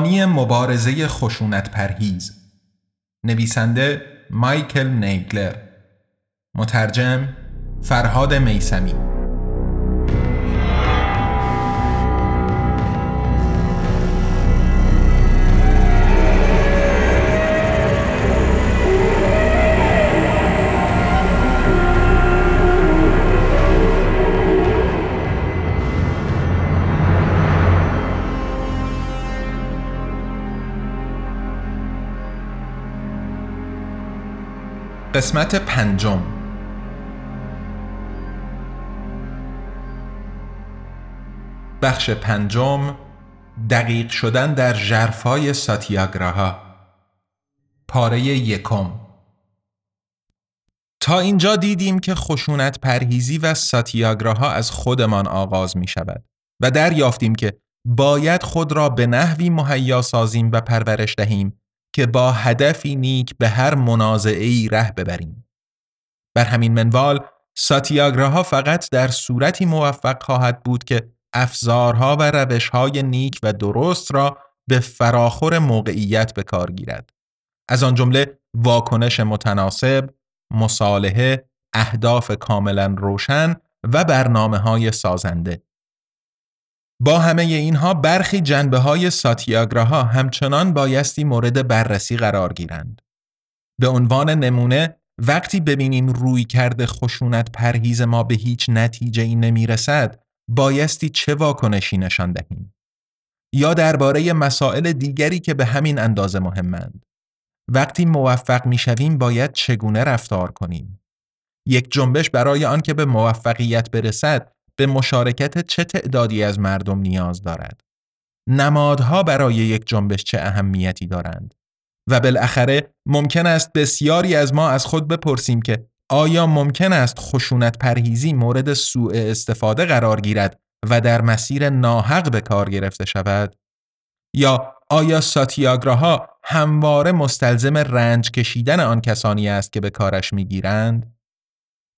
مبانی مبارزه خشونت پرهیز. نویسنده مایکل نیگلر. مترجم فرهاد میسمی قسمت پنجم. بخش پنجم دقیق شدن در جرفای ساتیاگراها. پاره یکم. تا اینجا دیدیم که خشونت پرهیزی و ساتیاگراها از خودمان آغاز می شود و دریافتیم که باید خود را به نحوی مهیا سازیم و پرورش دهیم که با هدفی نیک به هر منازعی ره ببریم. بر همین منوال ساتیاگراها فقط در صورتی موفق خواهد بود که افزارها و روشهای نیک و درست را به فراخور موقعیت به کار گیرد. از آن جمله واکنش متناسب، مصالحه، اهداف کاملا روشن و برنامه های سازنده. با همه اینها برخی جنبه های ساتیاگراها همچنان بایستی مورد بررسی قرار گیرند. به عنوان نمونه وقتی ببینیم روی کرده خشونت پرهیز ما به هیچ نتیجه ای نمی رسد بایستی چه واکنشی نشان دهیم. یا درباره مسائل دیگری که به همین اندازه مهمند. وقتی موفق می شویم باید چگونه رفتار کنیم. یک جنبش برای آنکه به موفقیت برسد به مشارکت چه تعدادی از مردم نیاز دارد؟ نمادها برای یک جنبش چه اهمیتی دارند؟ و بالاخره ممکن است بسیاری از ما از خود بپرسیم که آیا ممکن است خشونت پرهیزی مورد سوء استفاده قرار گیرد و در مسیر ناحق به کار گرفته شود؟ یا آیا ساتیاگراها همواره مستلزم رنج کشیدن آن کسانی است که به کارش می‌گیرند؟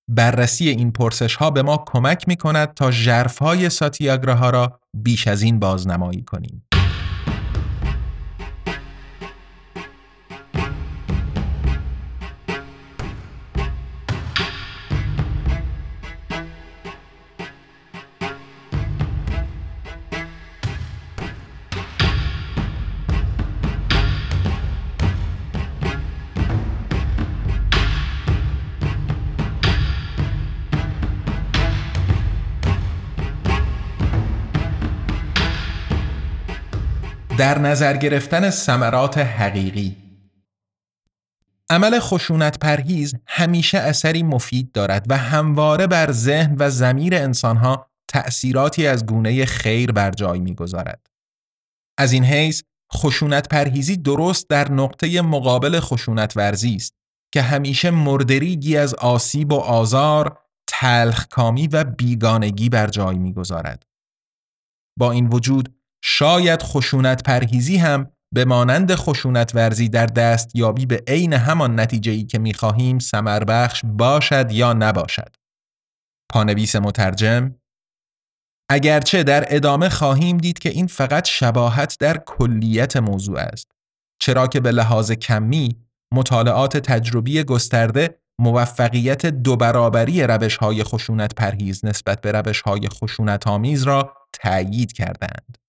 بررسی این پرسش ها به ما کمک می کند تا جرف های ساتیاگراها را بیش از این بازنمایی کنیم. در نظر گرفتن ثمرات حقیقی عمل خشونت پرهیز همیشه اثری مفید دارد و همواره بر ذهن و زمیر انسانها تأثیراتی از گونه خیر بر جای می‌گذارد. از این حیث خشونت پرهیزی درست در نقطه مقابل خشونت ورزی است که همیشه مردریگی از آسیب و آزار، تلخکامی و بیگانگی بر جای می‌گذارد. با این وجود شاید خشونت پرهیزی هم به مانند خشونت ورزی در دست یابی به عین همان نتیجه ای که می‌خواهیم سمر بخش باشد یا نباشد. پانویس مترجم اگرچه در ادامه خواهیم دید که این فقط شباهت در کلیت موضوع است چرا که به لحاظ کمی مطالعات تجربی گسترده موفقیت دو برابری روش های خشونت پرهیز نسبت به روش های خشونت آمیز را تأیید کردند.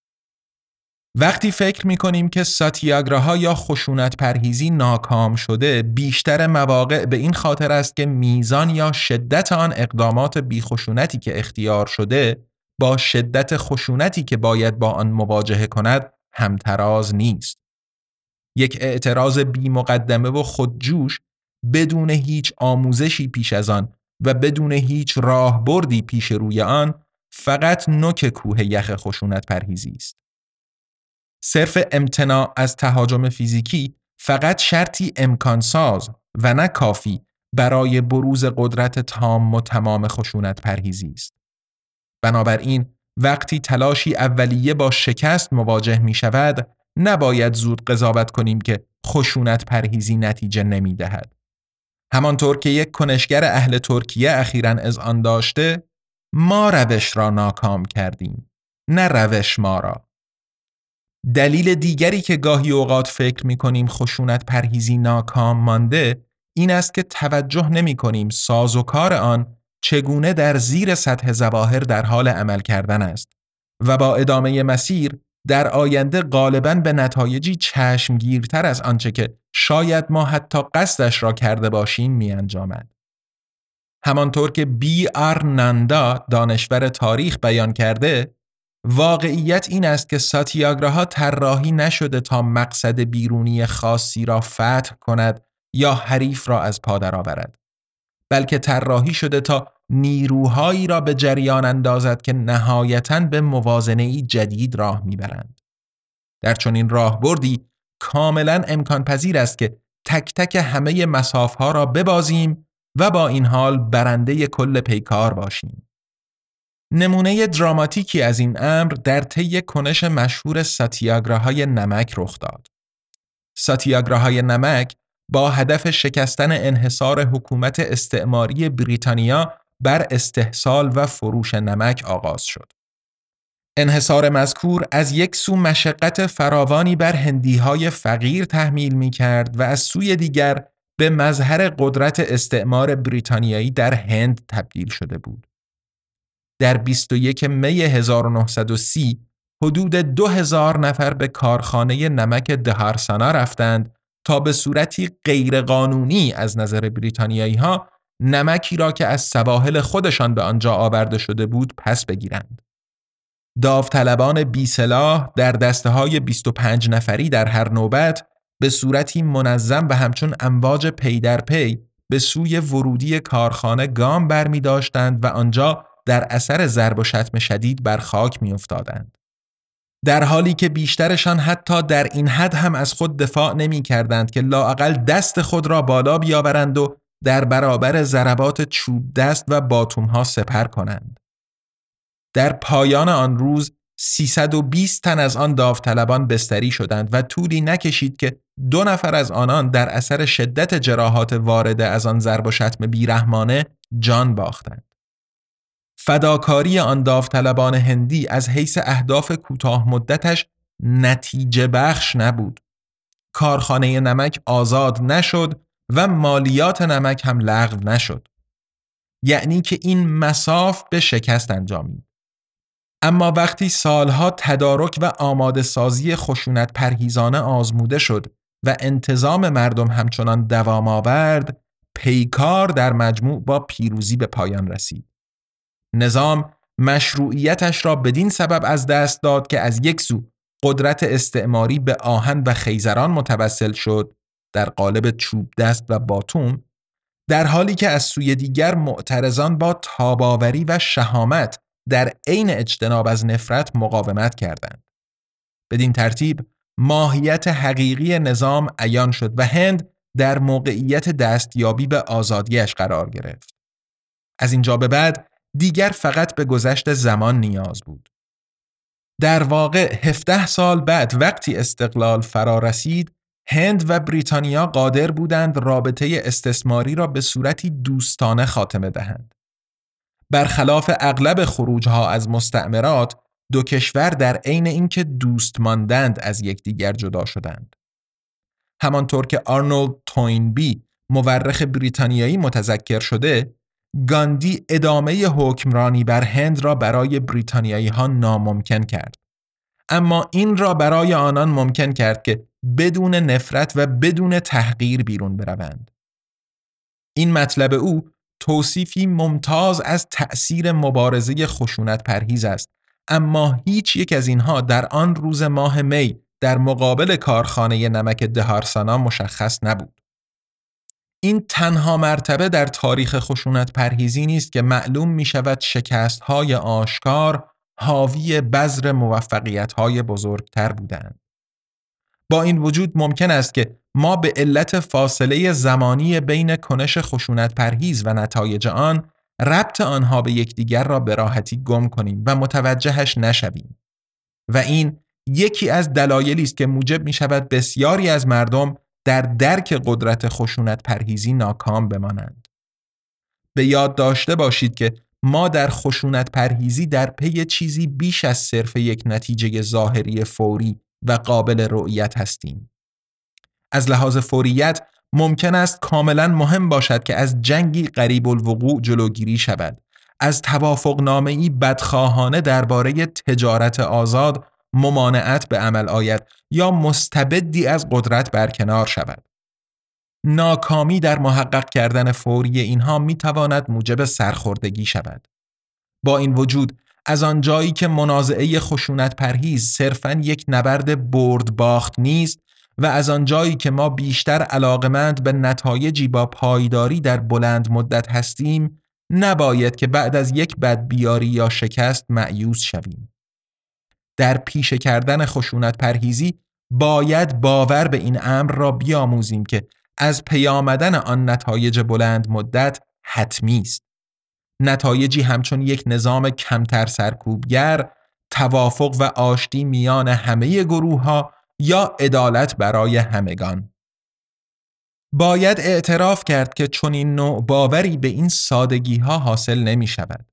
وقتی فکر می کنیم که ساتیاگراها یا خشونت پرهیزی ناکام شده بیشتر مواقع به این خاطر است که میزان یا شدت آن اقدامات بیخشونتی که اختیار شده با شدت خشونتی که باید با آن مواجهه کند همتراز نیست. یک اعتراض بی مقدمه و خودجوش بدون هیچ آموزشی پیش از آن و بدون هیچ راهبردی پیش روی آن فقط نوک کوه یخ خشونت پرهیزی است. صرف امتناع از تهاجم فیزیکی فقط شرطی امکانساز و نه کافی برای بروز قدرت تام و تمام خشونت پرهیزی است. بنابراین وقتی تلاشی اولیه با شکست مواجه می شود نباید زود قضاوت کنیم که خشونت پرهیزی نتیجه نمی دهد. همانطور که یک کنشگر اهل ترکیه اخیرا از آن داشته ما روش را ناکام کردیم نه روش ما را دلیل دیگری که گاهی اوقات فکر می کنیم خشونت پرهیزی ناکام مانده این است که توجه نمی کنیم ساز و کار آن چگونه در زیر سطح زواهر در حال عمل کردن است و با ادامه مسیر در آینده غالبا به نتایجی چشمگیرتر از آنچه که شاید ما حتی قصدش را کرده باشیم می انجامد. همانطور که بی آر ناندا دانشور تاریخ بیان کرده واقعیت این است که ساتیاگراها طراحی نشده تا مقصد بیرونی خاصی را فتح کند یا حریف را از پا درآورد بلکه طراحی شده تا نیروهایی را به جریان اندازد که نهایتا به موازنه جدید راه می‌برند. در چنین راهبردی کاملا امکان پذیر است که تک تک همه مساف ها را ببازیم و با این حال برنده کل پیکار باشیم. نمونه دراماتیکی از این امر در طی کنش مشهور ساتیاگراهای نمک رخ داد. ساتیاگراهای نمک با هدف شکستن انحصار حکومت استعماری بریتانیا بر استحصال و فروش نمک آغاز شد. انحصار مذکور از یک سو مشقت فراوانی بر هندیهای فقیر تحمیل می کرد و از سوی دیگر به مظهر قدرت استعمار بریتانیایی در هند تبدیل شده بود. در 21 می 1930 حدود 2000 نفر به کارخانه نمک دهارسانا رفتند تا به صورتی غیرقانونی از نظر بریتانیایی ها نمکی را که از سواحل خودشان به آنجا آورده شده بود پس بگیرند. داوطلبان بی سلاح در دسته های 25 نفری در هر نوبت به صورتی منظم و همچون امواج پی در پی به سوی ورودی کارخانه گام بر می داشتند و آنجا در اثر ضرب و شتم شدید بر خاک می افتادند. در حالی که بیشترشان حتی در این حد هم از خود دفاع نمی کردند که لاعقل دست خود را بالا بیاورند و در برابر ضربات چوب دست و باتوم ها سپر کنند. در پایان آن روز 320 تن از آن داوطلبان بستری شدند و طولی نکشید که دو نفر از آنان در اثر شدت جراحات وارده از آن ضرب و شتم بیرحمانه جان باختند. فداکاری آن داوطلبان هندی از حیث اهداف کوتاه مدتش نتیجه بخش نبود. کارخانه نمک آزاد نشد و مالیات نمک هم لغو نشد. یعنی که این مساف به شکست انجامید. اما وقتی سالها تدارک و آماده سازی خشونت پرهیزانه آزموده شد و انتظام مردم همچنان دوام آورد، پیکار در مجموع با پیروزی به پایان رسید. نظام مشروعیتش را بدین سبب از دست داد که از یک سو قدرت استعماری به آهن و خیزران متوسل شد در قالب چوب دست و باتوم در حالی که از سوی دیگر معترضان با تاباوری و شهامت در عین اجتناب از نفرت مقاومت کردند. بدین ترتیب ماهیت حقیقی نظام عیان شد و هند در موقعیت دستیابی به آزادیش قرار گرفت. از اینجا به بعد دیگر فقط به گذشت زمان نیاز بود. در واقع 17 سال بعد وقتی استقلال فرا رسید هند و بریتانیا قادر بودند رابطه استثماری را به صورتی دوستانه خاتمه دهند. برخلاف اغلب خروجها از مستعمرات، دو کشور در عین اینکه دوست ماندند از یکدیگر جدا شدند. همانطور که آرنولد توینبی مورخ بریتانیایی متذکر شده، گاندی ادامه حکمرانی بر هند را برای بریتانیایی ها ناممکن کرد. اما این را برای آنان ممکن کرد که بدون نفرت و بدون تحقیر بیرون بروند. این مطلب او توصیفی ممتاز از تأثیر مبارزه خشونت پرهیز است اما هیچ یک از اینها در آن روز ماه می در مقابل کارخانه نمک دهارسانا مشخص نبود. این تنها مرتبه در تاریخ خشونت پرهیزی نیست که معلوم می شود شکست های آشکار حاوی بذر موفقیت های بزرگتر بودند. با این وجود ممکن است که ما به علت فاصله زمانی بین کنش خشونت پرهیز و نتایج آن ربط آنها به یکدیگر را به راحتی گم کنیم و متوجهش نشویم و این یکی از دلایلی است که موجب می شود بسیاری از مردم در درک قدرت خشونت پرهیزی ناکام بمانند. به یاد داشته باشید که ما در خشونت پرهیزی در پی چیزی بیش از صرف یک نتیجه ظاهری فوری و قابل رؤیت هستیم. از لحاظ فوریت ممکن است کاملا مهم باشد که از جنگی قریب الوقوع جلوگیری شود از توافق نامه بدخواهانه درباره تجارت آزاد ممانعت به عمل آید یا مستبدی از قدرت برکنار شود ناکامی در محقق کردن فوری اینها می تواند موجب سرخوردگی شود با این وجود از آن جایی که منازعه خشونت پرهیز صرفا یک نبرد برد باخت نیست و از آن جایی که ما بیشتر علاقمند به نتایجی با پایداری در بلند مدت هستیم نباید که بعد از یک بدبیاری یا شکست معیوز شویم. در پیش کردن خشونت پرهیزی باید باور به این امر را بیاموزیم که از پیامدن آن نتایج بلند مدت حتمی است. نتایجی همچون یک نظام کمتر سرکوبگر، توافق و آشتی میان همه گروه ها یا عدالت برای همگان. باید اعتراف کرد که چنین نوع باوری به این سادگی ها حاصل نمی شود.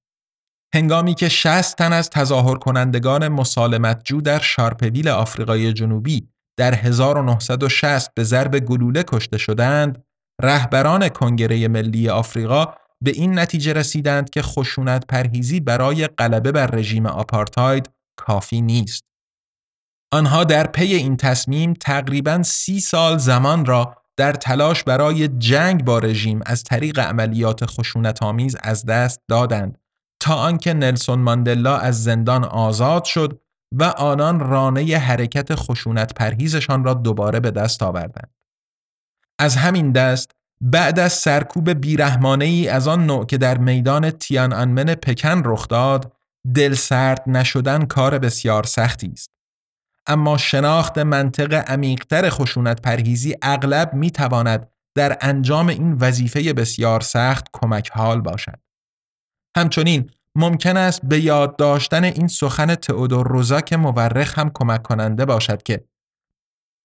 هنگامی که 60 تن از تظاهر کنندگان مسالمتجو در شارپویل آفریقای جنوبی در 1960 به ضرب گلوله کشته شدند، رهبران کنگره ملی آفریقا به این نتیجه رسیدند که خشونت پرهیزی برای غلبه بر رژیم آپارتاید کافی نیست. آنها در پی این تصمیم تقریبا سی سال زمان را در تلاش برای جنگ با رژیم از طریق عملیات خشونت آمیز از دست دادند تا آنکه نلسون ماندلا از زندان آزاد شد و آنان رانه حرکت خشونت پرهیزشان را دوباره به دست آوردند. از همین دست بعد از سرکوب بیرحمانه ای از آن نوع که در میدان تیان انمن پکن رخ داد، دل سرد نشدن کار بسیار سختی است. اما شناخت منطق عمیقتر خشونت پرهیزی اغلب می تواند در انجام این وظیفه بسیار سخت کمک حال باشد. همچنین ممکن است به یاد داشتن این سخن تئودور روزاک مورخ هم کمک کننده باشد که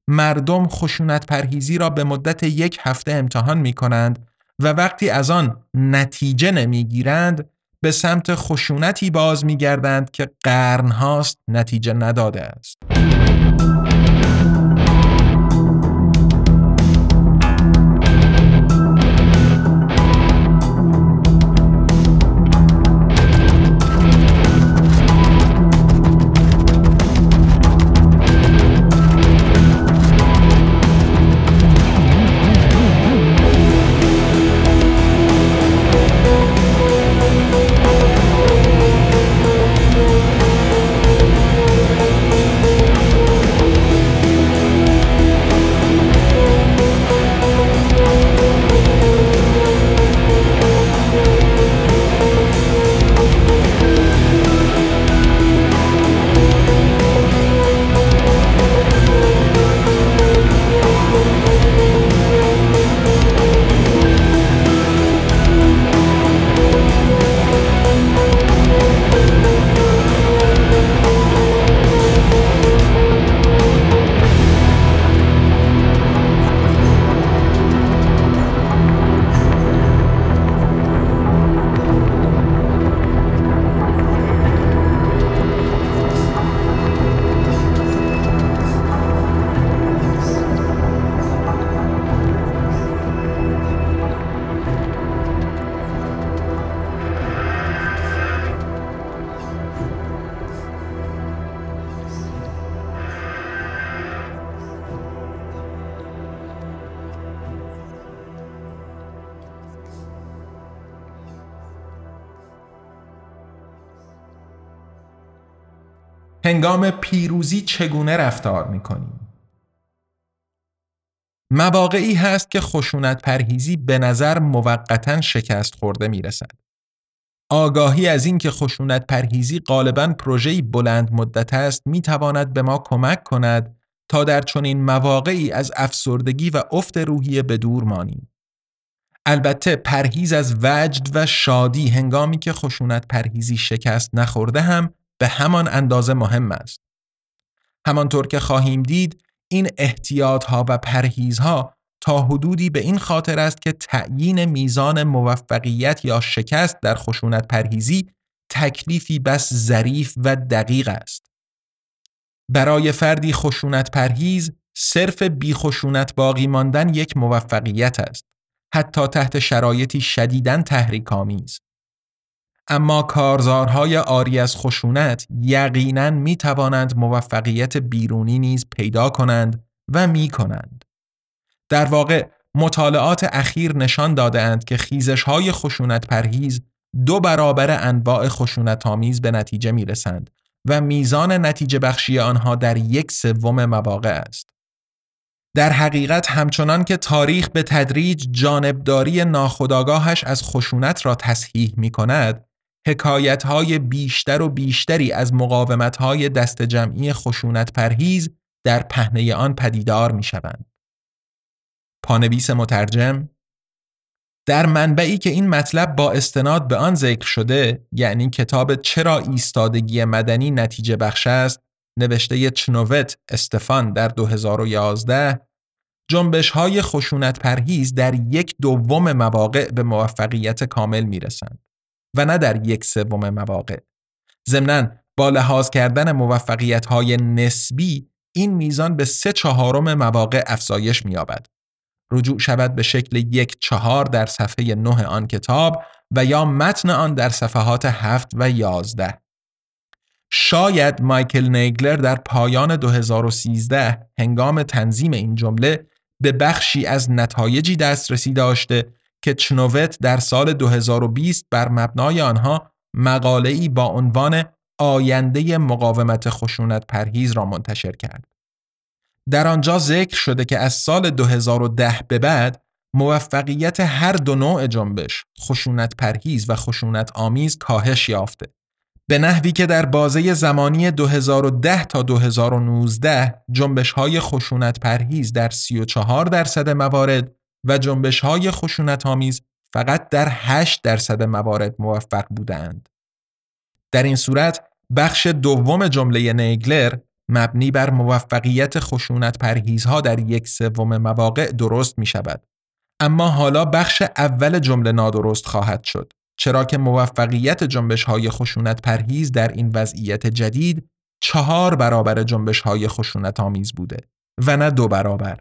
مردم خشونت پرهیزی را به مدت یک هفته امتحان می کنند و وقتی از آن نتیجه نمی گیرند به سمت خشونتی باز می گردند که قرنهاست نتیجه نداده است. هنگام پیروزی چگونه رفتار می کنیم؟ مواقعی هست که خشونت پرهیزی به نظر موقتا شکست خورده می رسد. آگاهی از این که خشونت پرهیزی غالبا پروژه‌ای بلند مدت است می تواند به ما کمک کند تا در چنین مواقعی از افسردگی و افت روحیه به دور مانیم. البته پرهیز از وجد و شادی هنگامی که خشونت پرهیزی شکست نخورده هم به همان اندازه مهم است. همانطور که خواهیم دید این احتیاط ها و پرهیز ها تا حدودی به این خاطر است که تعیین میزان موفقیت یا شکست در خشونت پرهیزی تکلیفی بس ظریف و دقیق است. برای فردی خشونت پرهیز صرف بی خشونت باقی ماندن یک موفقیت است. حتی تحت شرایطی شدیداً تحریک آمیز. اما کارزارهای آری از خشونت یقیناً می توانند موفقیت بیرونی نیز پیدا کنند و می کنند. در واقع مطالعات اخیر نشان دادهاند که خیزش های خشونت پرهیز دو برابر انواع خشونت آمیز به نتیجه می رسند و میزان نتیجه بخشی آنها در یک سوم مواقع است. در حقیقت همچنان که تاریخ به تدریج جانبداری ناخودآگاهش از خشونت را تصحیح می کند، حکایت های بیشتر و بیشتری از مقاومت های دست جمعی خشونت پرهیز در پهنه آن پدیدار می شوند. پانویس مترجم در منبعی که این مطلب با استناد به آن ذکر شده یعنی کتاب چرا ایستادگی مدنی نتیجه بخش است نوشته چنووت استفان در 2011 جنبش های خشونت پرهیز در یک دوم مواقع به موفقیت کامل می رسند و نه در یک سوم مواقع. ضمناً با لحاظ کردن موفقیت های نسبی این میزان به سه چهارم مواقع افزایش می یابد. رجوع شود به شکل یک چهار در صفحه نه آن کتاب و یا متن آن در صفحات هفت و یازده. شاید مایکل نیگلر در پایان 2013 هنگام تنظیم این جمله به بخشی از نتایجی دسترسی داشته که چنووت در سال 2020 بر مبنای آنها مقاله‌ای با عنوان آینده مقاومت خشونت پرهیز را منتشر کرد. در آنجا ذکر شده که از سال 2010 به بعد موفقیت هر دو نوع جنبش خشونت پرهیز و خشونت آمیز کاهش یافته به نحوی که در بازه زمانی 2010 تا 2019 جنبش های خشونت پرهیز در 34 درصد موارد و جنبش های خشونت آمیز فقط در 8 درصد موارد موفق بودند. در این صورت بخش دوم جمله نیگلر مبنی بر موفقیت خشونت پرهیزها در یک سوم مواقع درست می شود. اما حالا بخش اول جمله نادرست خواهد شد. چرا که موفقیت جنبش های خشونت پرهیز در این وضعیت جدید چهار برابر جنبش های خشونت آمیز بوده و نه دو برابر.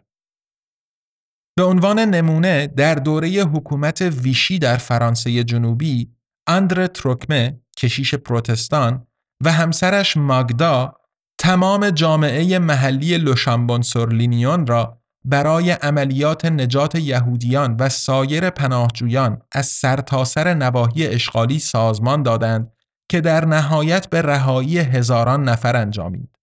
به عنوان نمونه در دوره حکومت ویشی در فرانسه جنوبی اندر تروکمه کشیش پروتستان و همسرش ماگدا تمام جامعه محلی لوشامبون سورلینیون را برای عملیات نجات یهودیان و سایر پناهجویان از سرتاسر سر نواحی اشغالی سازمان دادند که در نهایت به رهایی هزاران نفر انجامید.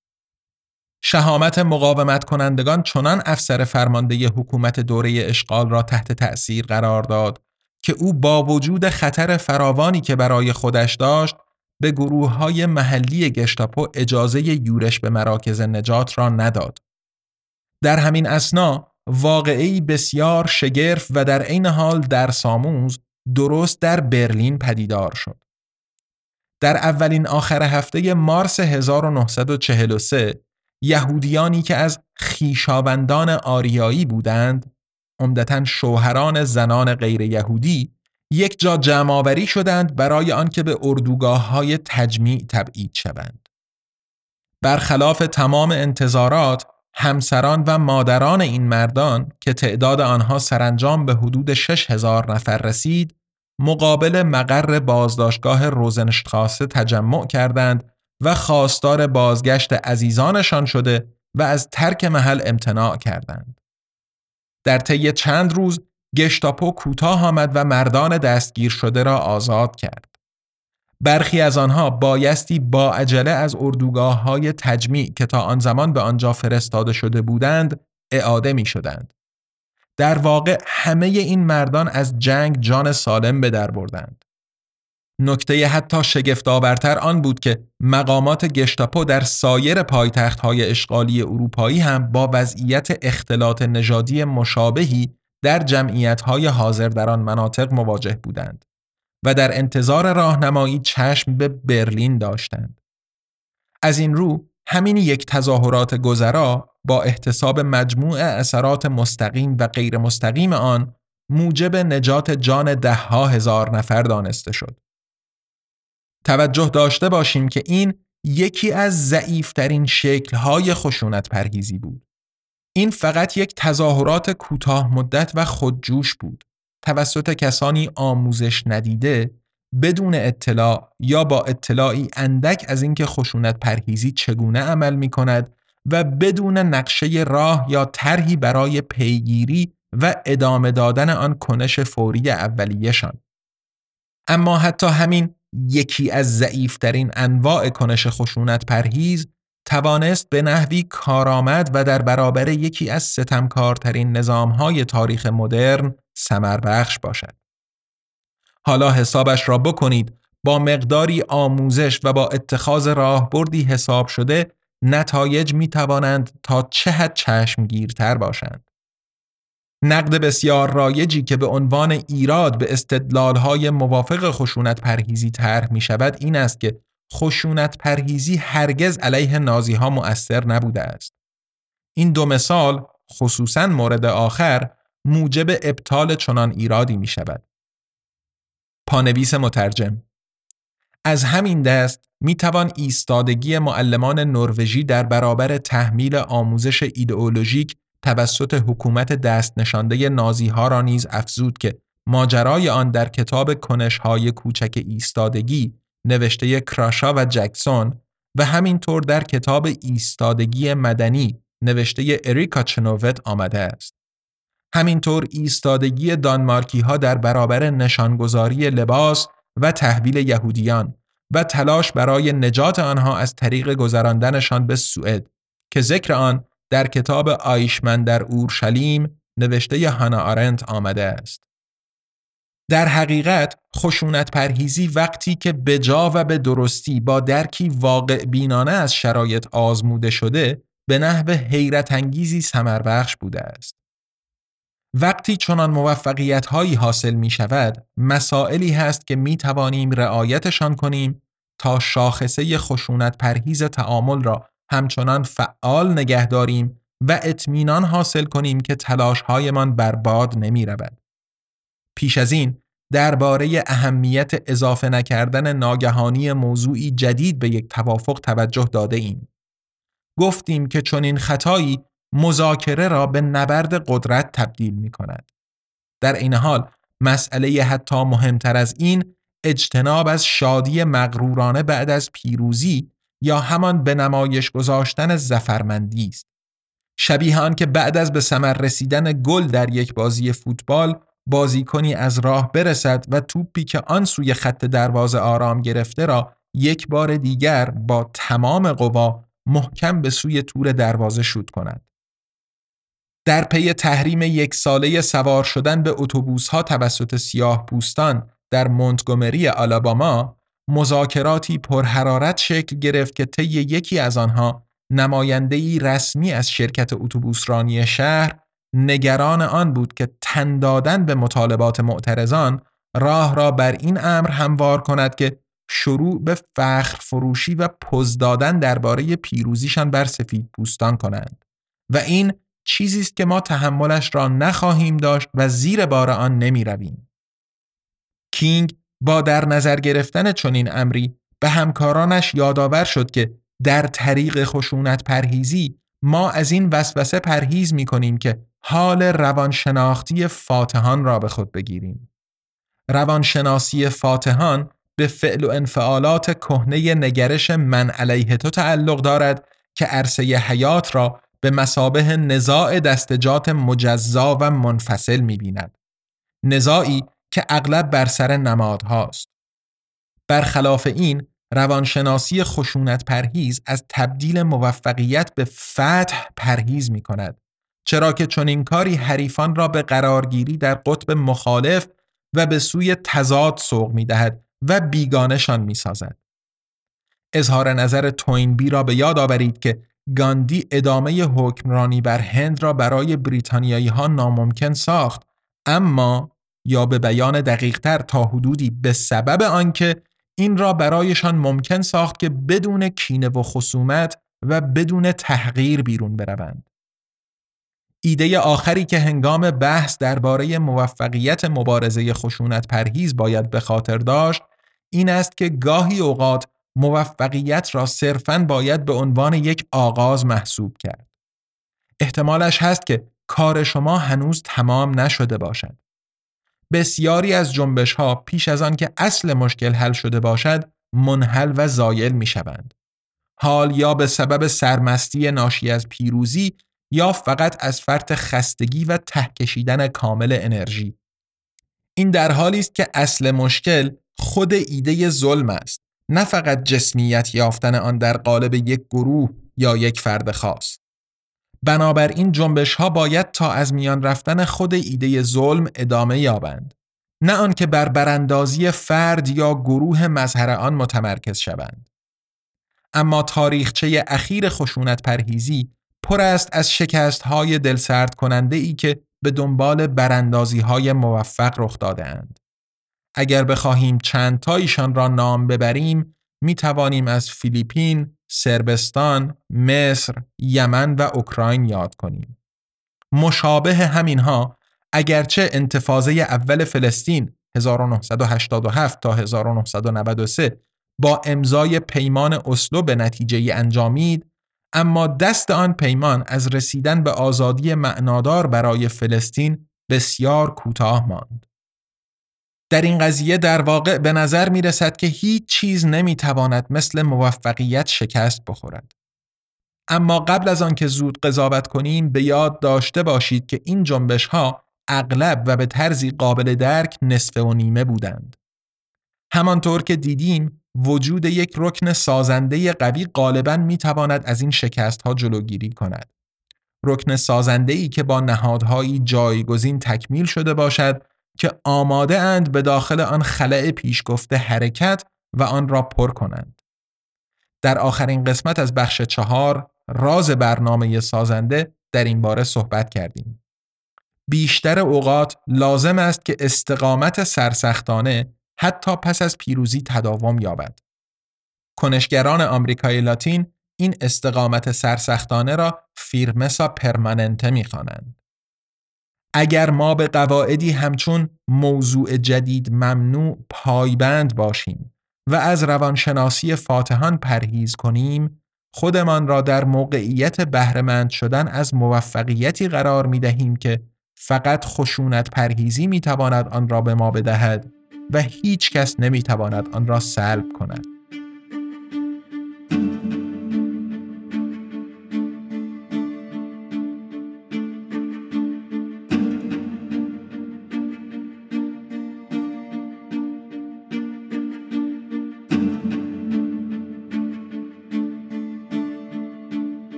شهامت مقاومت کنندگان چنان افسر فرمانده حکومت دوره اشغال را تحت تأثیر قرار داد که او با وجود خطر فراوانی که برای خودش داشت به گروه های محلی گشتاپو اجازه یورش به مراکز نجات را نداد. در همین اسنا واقعی بسیار شگرف و در عین حال در ساموز درست در برلین پدیدار شد. در اولین آخر هفته مارس 1943 یهودیانی که از خیشاوندان آریایی بودند عمدتا شوهران زنان غیر یهودی یک جا جمعآوری شدند برای آنکه به اردوگاه های تجمیع تبعید شوند. برخلاف تمام انتظارات همسران و مادران این مردان که تعداد آنها سرانجام به حدود 6000 نفر رسید مقابل مقر بازداشتگاه روزنشتخاسه تجمع کردند و خواستار بازگشت عزیزانشان شده و از ترک محل امتناع کردند. در طی چند روز گشتاپو کوتاه آمد و مردان دستگیر شده را آزاد کرد. برخی از آنها بایستی با عجله از اردوگاه های تجمیع که تا آن زمان به آنجا فرستاده شده بودند اعاده می شدند. در واقع همه این مردان از جنگ جان سالم به در بردند. نکته حتی شگفتآورتر آن بود که مقامات گشتاپو در سایر پایتخت‌های اشغالی اروپایی هم با وضعیت اختلاط نژادی مشابهی در جمعیت‌های حاضر در آن مناطق مواجه بودند و در انتظار راهنمایی چشم به برلین داشتند. از این رو همین یک تظاهرات گذرا با احتساب مجموع اثرات مستقیم و غیر مستقیم آن موجب نجات جان دهها هزار نفر دانسته شد. توجه داشته باشیم که این یکی از ضعیفترین شکل‌های خشونت پرهیزی بود. این فقط یک تظاهرات کوتاه مدت و خودجوش بود. توسط کسانی آموزش ندیده بدون اطلاع یا با اطلاعی اندک از اینکه خشونت پرهیزی چگونه عمل می کند و بدون نقشه راه یا طرحی برای پیگیری و ادامه دادن آن کنش فوری اولیهشان. اما حتی همین یکی از ضعیفترین انواع کنش خشونت پرهیز توانست به نحوی کارآمد و در برابر یکی از ستمکارترین نظامهای تاریخ مدرن سمر بخش باشد. حالا حسابش را بکنید با مقداری آموزش و با اتخاذ راهبردی حساب شده نتایج می توانند تا چه حد چشمگیرتر باشند. نقد بسیار رایجی که به عنوان ایراد به استدلالهای موافق خشونت پرهیزی طرح می شود این است که خشونت پرهیزی هرگز علیه نازی ها مؤثر نبوده است. این دو مثال خصوصا مورد آخر موجب ابطال چنان ایرادی می شود. پانویس مترجم از همین دست می توان ایستادگی معلمان نروژی در برابر تحمیل آموزش ایدئولوژیک توسط حکومت دست نشانده نازی ها را نیز افزود که ماجرای آن در کتاب کنشهای کوچک ایستادگی نوشته کراشا و جکسون و همینطور در کتاب ایستادگی مدنی نوشته اریکا چنووت آمده است. همینطور ایستادگی دانمارکی ها در برابر نشانگذاری لباس و تحویل یهودیان و تلاش برای نجات آنها از طریق گذراندنشان به سوئد که ذکر آن در کتاب آیشمن در اورشلیم نوشته هانا آرنت آمده است. در حقیقت خشونت پرهیزی وقتی که بجا و به درستی با درکی واقع بینانه از شرایط آزموده شده به نحو حیرت انگیزی سمر بخش بوده است. وقتی چنان موفقیت هایی حاصل می شود، مسائلی هست که می توانیم رعایتشان کنیم تا شاخصه خشونت پرهیز تعامل را همچنان فعال نگه داریم و اطمینان حاصل کنیم که تلاش هایمان برباد نمی رود. پیش از این درباره اهمیت اضافه نکردن ناگهانی موضوعی جدید به یک توافق توجه داده ایم. گفتیم که چنین خطایی مذاکره را به نبرد قدرت تبدیل می کند. در این حال مسئله حتی مهمتر از این اجتناب از شادی مغرورانه بعد از پیروزی یا همان به نمایش گذاشتن زفرمندی است. شبیه آن که بعد از به ثمر رسیدن گل در یک بازی فوتبال بازیکنی از راه برسد و توپی که آن سوی خط دروازه آرام گرفته را یک بار دیگر با تمام قوا محکم به سوی تور دروازه شود کند. در پی تحریم یک ساله سوار شدن به اتوبوس ها توسط سیاه پوستان در مونتگومری آلاباما مذاکراتی پرحرارت شکل گرفت که طی یکی از آنها نمایندهی رسمی از شرکت اتوبوسرانی شهر نگران آن بود که تن دادن به مطالبات معترضان راه را بر این امر هموار کند که شروع به فخر فروشی و پز دادن درباره پیروزیشان بر سفید پوستان کنند و این چیزی است که ما تحملش را نخواهیم داشت و زیر بار آن نمی رویم. کینگ با در نظر گرفتن چنین امری به همکارانش یادآور شد که در طریق خشونت پرهیزی ما از این وسوسه پرهیز می کنیم که حال روانشناختی فاتحان را به خود بگیریم. روانشناسی فاتحان به فعل و انفعالات کهنه نگرش من علیه تو تعلق دارد که عرصه حیات را به مسابه نزاع دستجات مجزا و منفصل می بیند. نزاعی که اغلب بر سر نمادهاست. برخلاف این روانشناسی خشونت پرهیز از تبدیل موفقیت به فتح پرهیز می کند چرا که چنین کاری حریفان را به قرارگیری در قطب مخالف و به سوی تضاد سوق می دهد و بیگانشان می سازد. اظهار نظر توینبی را به یاد آورید که گاندی ادامه حکمرانی بر هند را برای بریتانیایی ها ناممکن ساخت اما یا به بیان دقیقتر تا حدودی به سبب آنکه این را برایشان ممکن ساخت که بدون کینه و خصومت و بدون تحقیر بیرون بروند. ایده آخری که هنگام بحث درباره موفقیت مبارزه خشونت پرهیز باید به خاطر داشت این است که گاهی اوقات موفقیت را صرفاً باید به عنوان یک آغاز محسوب کرد. احتمالش هست که کار شما هنوز تمام نشده باشد. بسیاری از جنبش ها پیش از آن که اصل مشکل حل شده باشد منحل و زایل می شوند. حال یا به سبب سرمستی ناشی از پیروزی یا فقط از فرط خستگی و تهکشیدن کامل انرژی. این در حالی است که اصل مشکل خود ایده ظلم است نه فقط جسمیت یافتن آن در قالب یک گروه یا یک فرد خاص. بنابراین جنبش ها باید تا از میان رفتن خود ایده ظلم ادامه یابند نه آنکه بر براندازی فرد یا گروه مظهر آن متمرکز شوند اما تاریخچه اخیر خشونت پرهیزی پر است از شکست های دلسرد کننده ای که به دنبال براندازی های موفق رخ داده اند. اگر بخواهیم چند تایشان را نام ببریم می توانیم از فیلیپین، سربستان، مصر، یمن و اوکراین یاد کنیم. مشابه همینها اگرچه انتفاضه اول فلسطین 1987 تا 1993 با امضای پیمان اسلو به نتیجه انجامید اما دست آن پیمان از رسیدن به آزادی معنادار برای فلسطین بسیار کوتاه ماند. در این قضیه در واقع به نظر می رسد که هیچ چیز نمی تواند مثل موفقیت شکست بخورد. اما قبل از آن که زود قضاوت کنیم به یاد داشته باشید که این جنبش ها اغلب و به طرزی قابل درک نصف و نیمه بودند. همانطور که دیدیم وجود یک رکن سازنده قوی غالبا می تواند از این شکست ها جلوگیری کند. رکن سازنده ای که با نهادهایی جایگزین تکمیل شده باشد که آماده اند به داخل آن خلع پیشگفته حرکت و آن را پر کنند. در آخرین قسمت از بخش چهار راز برنامه سازنده در این باره صحبت کردیم. بیشتر اوقات لازم است که استقامت سرسختانه حتی پس از پیروزی تداوم یابد. کنشگران آمریکای لاتین این استقامت سرسختانه را فیرمسا پرماننته می‌خوانند. اگر ما به قواعدی همچون موضوع جدید ممنوع پایبند باشیم و از روانشناسی فاتحان پرهیز کنیم خودمان را در موقعیت بهرهمند شدن از موفقیتی قرار می دهیم که فقط خشونت پرهیزی می تواند آن را به ما بدهد و هیچ کس نمی تواند آن را سلب کند.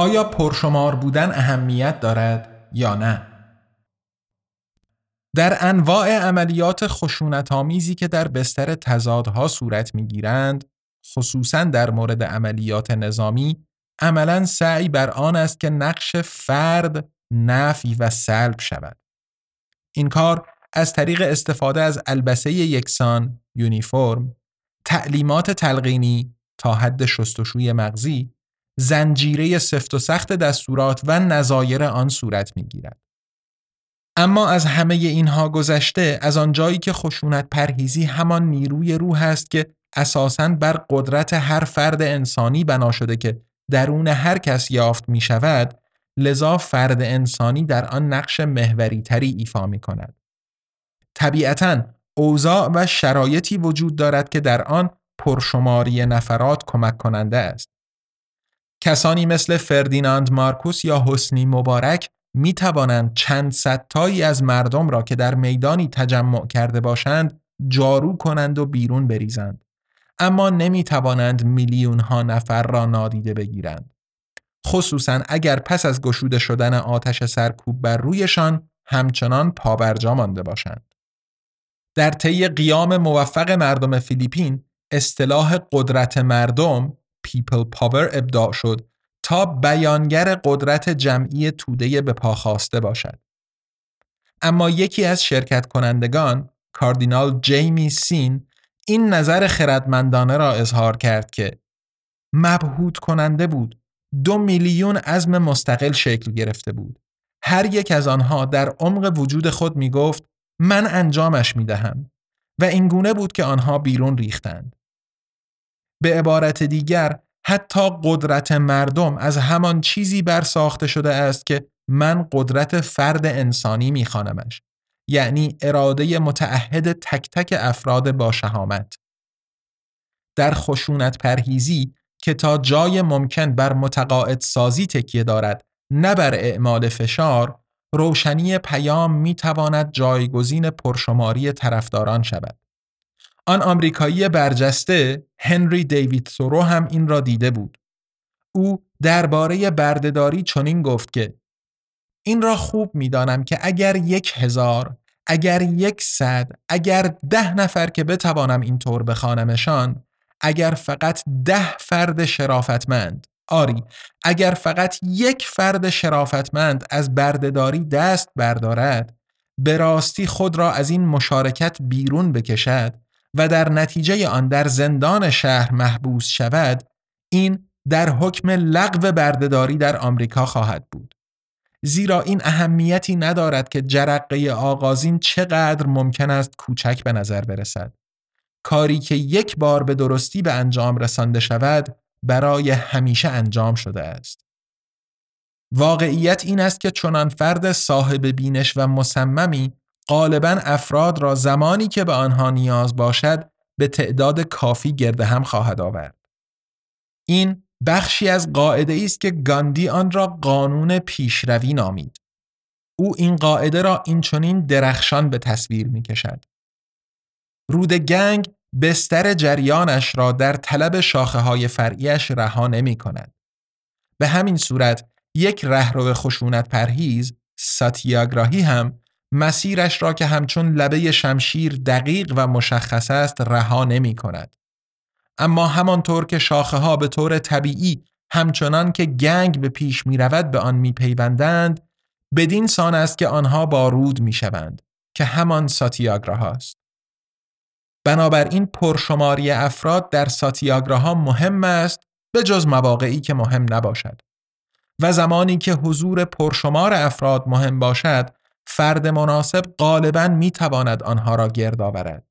آیا پرشمار بودن اهمیت دارد یا نه؟ در انواع عملیات خشونت آمیزی که در بستر تضادها صورت می گیرند، خصوصا در مورد عملیات نظامی، عملا سعی بر آن است که نقش فرد نفی و سلب شود. این کار از طریق استفاده از البسه یکسان یونیفرم، تعلیمات تلقینی تا حد شستشوی مغزی، زنجیره سفت و سخت دستورات و نظایر آن صورت می‌گیرد. اما از همه اینها گذشته از آنجایی که خشونت پرهیزی همان نیروی روح است که اساساً بر قدرت هر فرد انسانی بنا شده که درون هر کس یافت می شود لذا فرد انسانی در آن نقش محوری تری ایفا می کند. طبیعتا اوضاع و شرایطی وجود دارد که در آن پرشماری نفرات کمک کننده است. کسانی مثل فردیناند مارکوس یا حسنی مبارک می توانند چند تایی از مردم را که در میدانی تجمع کرده باشند جارو کنند و بیرون بریزند. اما نمی توانند میلیون ها نفر را نادیده بگیرند. خصوصا اگر پس از گشوده شدن آتش سرکوب بر رویشان همچنان پابرجا مانده باشند. در طی قیام موفق مردم فیلیپین اصطلاح قدرت مردم people power ابداع شد تا بیانگر قدرت جمعی توده به پا خواسته باشد. اما یکی از شرکت کنندگان کاردینال جیمی سین این نظر خردمندانه را اظهار کرد که مبهوت کننده بود دو میلیون عزم مستقل شکل گرفته بود. هر یک از آنها در عمق وجود خود می گفت من انجامش می دهم و اینگونه بود که آنها بیرون ریختند. به عبارت دیگر حتی قدرت مردم از همان چیزی برساخته شده است که من قدرت فرد انسانی میخوانمش یعنی اراده متعهد تک تک افراد با شهامت. در خشونت پرهیزی که تا جای ممکن بر متقاعد سازی تکیه دارد نه بر اعمال فشار روشنی پیام می تواند جایگزین پرشماری طرفداران شود. آن آمریکایی برجسته هنری دیوید سورو هم این را دیده بود. او درباره بردهداری چنین گفت که این را خوب می‌دانم که اگر یک هزار اگر یک صد اگر ده نفر که بتوانم اینطور بخوانمشان اگر فقط ده فرد شرافتمند آری اگر فقط یک فرد شرافتمند از بردهداری دست بردارد به راستی خود را از این مشارکت بیرون بکشد و در نتیجه آن در زندان شهر محبوس شود این در حکم لغو بردهداری در آمریکا خواهد بود. زیرا این اهمیتی ندارد که جرقه آغازین چقدر ممکن است کوچک به نظر برسد. کاری که یک بار به درستی به انجام رسانده شود برای همیشه انجام شده است. واقعیت این است که چنان فرد صاحب بینش و مصممی غالبا افراد را زمانی که به آنها نیاز باشد به تعداد کافی گرده هم خواهد آورد. این بخشی از قاعده است که گاندی آن را قانون پیشروی نامید. او این قاعده را اینچنین درخشان به تصویر می کشد. رود گنگ بستر جریانش را در طلب شاخه های فرعیش رها نمی کند. به همین صورت یک رهرو خشونت پرهیز ساتیاگراهی هم مسیرش را که همچون لبه شمشیر دقیق و مشخص است رها نمی کند. اما همانطور که شاخه ها به طور طبیعی همچنان که گنگ به پیش می رود به آن می پیوندند بدین سان است که آنها با رود می شوند که همان ساتیاگراها است. بنابراین پرشماری افراد در ساتیاگراها مهم است به جز مواقعی که مهم نباشد و زمانی که حضور پرشمار افراد مهم باشد فرد مناسب غالبا می تواند آنها را گرد آورد.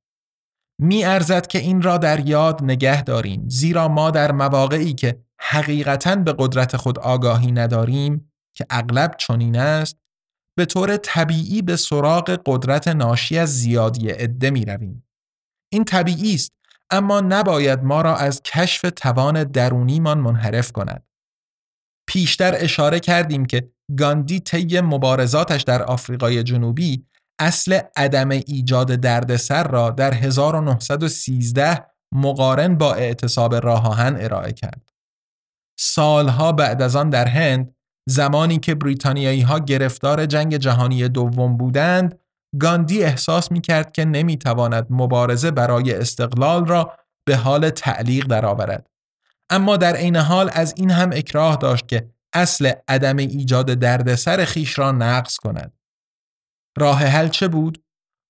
می ارزد که این را در یاد نگه داریم زیرا ما در مواقعی که حقیقتا به قدرت خود آگاهی نداریم که اغلب چنین است به طور طبیعی به سراغ قدرت ناشی از زیادی عده می رویم. این طبیعی است اما نباید ما را از کشف توان درونیمان منحرف کند. پیشتر اشاره کردیم که گاندی طی مبارزاتش در آفریقای جنوبی اصل عدم ایجاد دردسر را در 1913 مقارن با اعتصاب راهان ارائه کرد. سالها بعد از آن در هند زمانی که بریتانیایی ها گرفتار جنگ جهانی دوم بودند گاندی احساس می کرد که نمی تواند مبارزه برای استقلال را به حال تعلیق درآورد. اما در عین حال از این هم اکراه داشت که اصل عدم ایجاد دردسر خیش را نقض کند. راه حل چه بود؟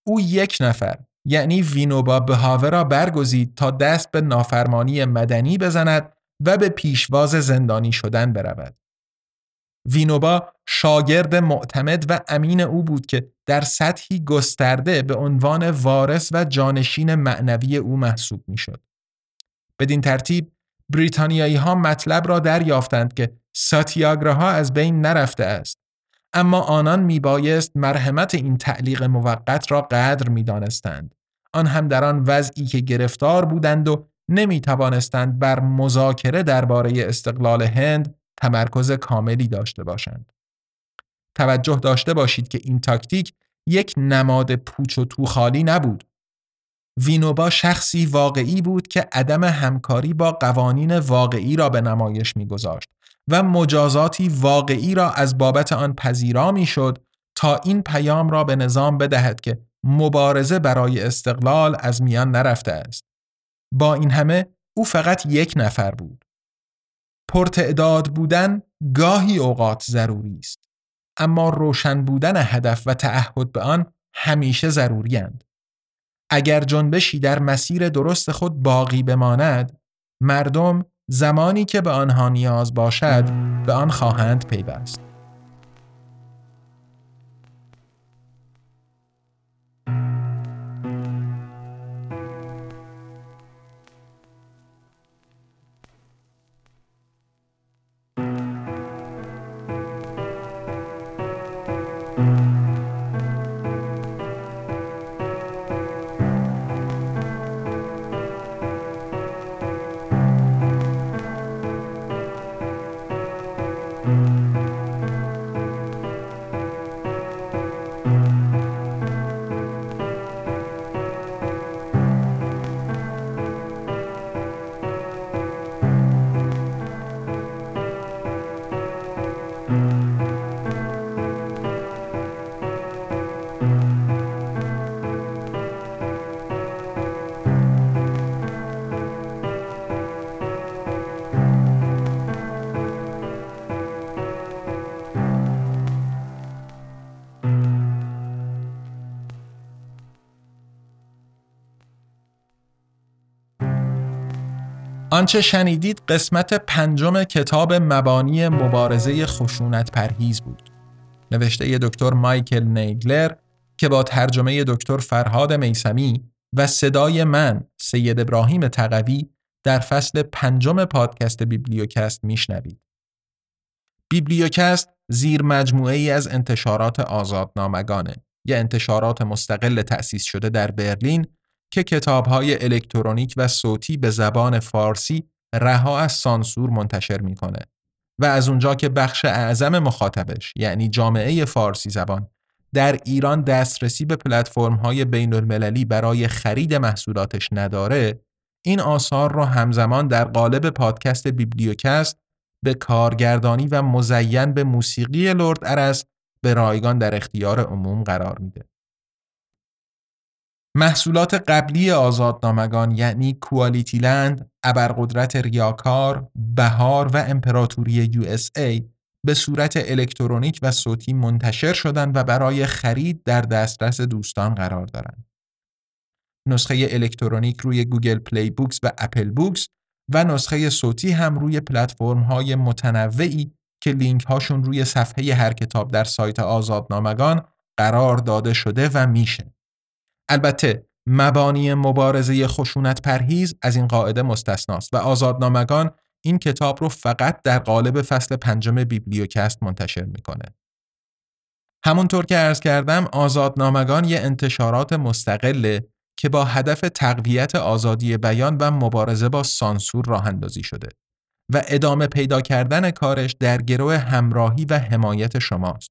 او یک نفر یعنی وینوبا بهاوه را برگزید تا دست به نافرمانی مدنی بزند و به پیشواز زندانی شدن برود. وینوبا شاگرد معتمد و امین او بود که در سطحی گسترده به عنوان وارث و جانشین معنوی او محسوب می‌شد. بدین ترتیب بریتانیایی ها مطلب را دریافتند که ساتیاگراها از بین نرفته است اما آنان میبایست مرحمت این تعلیق موقت را قدر می‌دانستند آن هم در آن وضعی که گرفتار بودند و نمی توانستند بر مذاکره درباره استقلال هند تمرکز کاملی داشته باشند. توجه داشته باشید که این تاکتیک یک نماد پوچ و توخالی نبود. وینوبا شخصی واقعی بود که عدم همکاری با قوانین واقعی را به نمایش میگذاشت و مجازاتی واقعی را از بابت آن پذیرا می‌شد تا این پیام را به نظام بدهد که مبارزه برای استقلال از میان نرفته است. با این همه او فقط یک نفر بود. پرتعداد بودن گاهی اوقات ضروری است. اما روشن بودن هدف و تعهد به آن همیشه ضروری اگر جنبشی در مسیر درست خود باقی بماند، مردم زمانی که به آنها نیاز باشد به آن خواهند پیوست. آنچه شنیدید قسمت پنجم کتاب مبانی مبارزه خشونت پرهیز بود. نوشته دکتر مایکل نیگلر که با ترجمه دکتر فرهاد میسمی و صدای من سید ابراهیم تقوی در فصل پنجم پادکست بیبلیوکست میشنوید. بیبلیوکست زیر مجموعه ای از انتشارات آزادنامگانه یا انتشارات مستقل تأسیس شده در برلین که کتابهای الکترونیک و صوتی به زبان فارسی رها از سانسور منتشر می‌کنه و از اونجا که بخش اعظم مخاطبش یعنی جامعه فارسی زبان در ایران دسترسی به پلتفرم های بین المللی برای خرید محصولاتش نداره این آثار رو همزمان در قالب پادکست بیبلیوکست به کارگردانی و مزین به موسیقی لرد ارس به رایگان در اختیار عموم قرار میده. محصولات قبلی آزادنامگان یعنی QualityLand، ابرقدرت ریاکار، بهار و امپراتوری USA به صورت الکترونیک و صوتی منتشر شدند و برای خرید در دسترس دوستان قرار دارند. نسخه الکترونیک روی Google Play Books و Apple Books و نسخه صوتی هم روی پلتفرم های متنوعی که لینک هاشون روی صفحه هر کتاب در سایت آزادنامگان قرار داده شده و میشه. البته مبانی مبارزه خشونت پرهیز از این قاعده مستثناست و آزادنامگان این کتاب رو فقط در قالب فصل پنجم بیبلیوکست منتشر می‌کنه. همونطور که عرض کردم آزادنامگان یه انتشارات مستقله که با هدف تقویت آزادی بیان و مبارزه با سانسور راه اندازی شده و ادامه پیدا کردن کارش در گروه همراهی و حمایت شماست.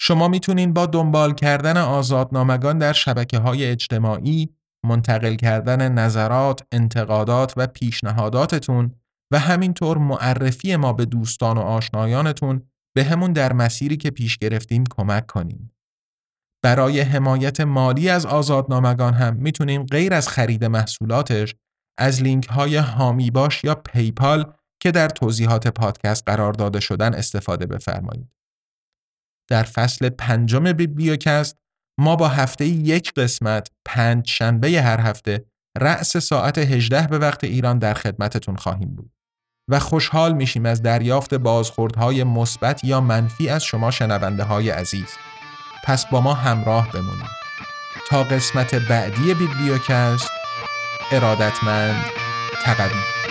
شما می‌تونین با دنبال کردن آزادنامگان در شبکه های اجتماعی، منتقل کردن نظرات، انتقادات و پیشنهاداتتون و همینطور معرفی ما به دوستان و آشنایانتون به همون در مسیری که پیش گرفتیم کمک کنیم. برای حمایت مالی از آزادنامگان هم می‌تونیم غیر از خرید محصولاتش از لینک های هامی باش یا پیپال که در توضیحات پادکست قرار داده شدن استفاده بفرمایید. در فصل پنجم بیبلیوکست ما با هفته یک قسمت پنج شنبه هر هفته رأس ساعت 18 به وقت ایران در خدمتتون خواهیم بود و خوشحال میشیم از دریافت بازخوردهای مثبت یا منفی از شما شنونده های عزیز. پس با ما همراه بمونید. تا قسمت بعدی بیبلیوکست ارادتمند تقوی.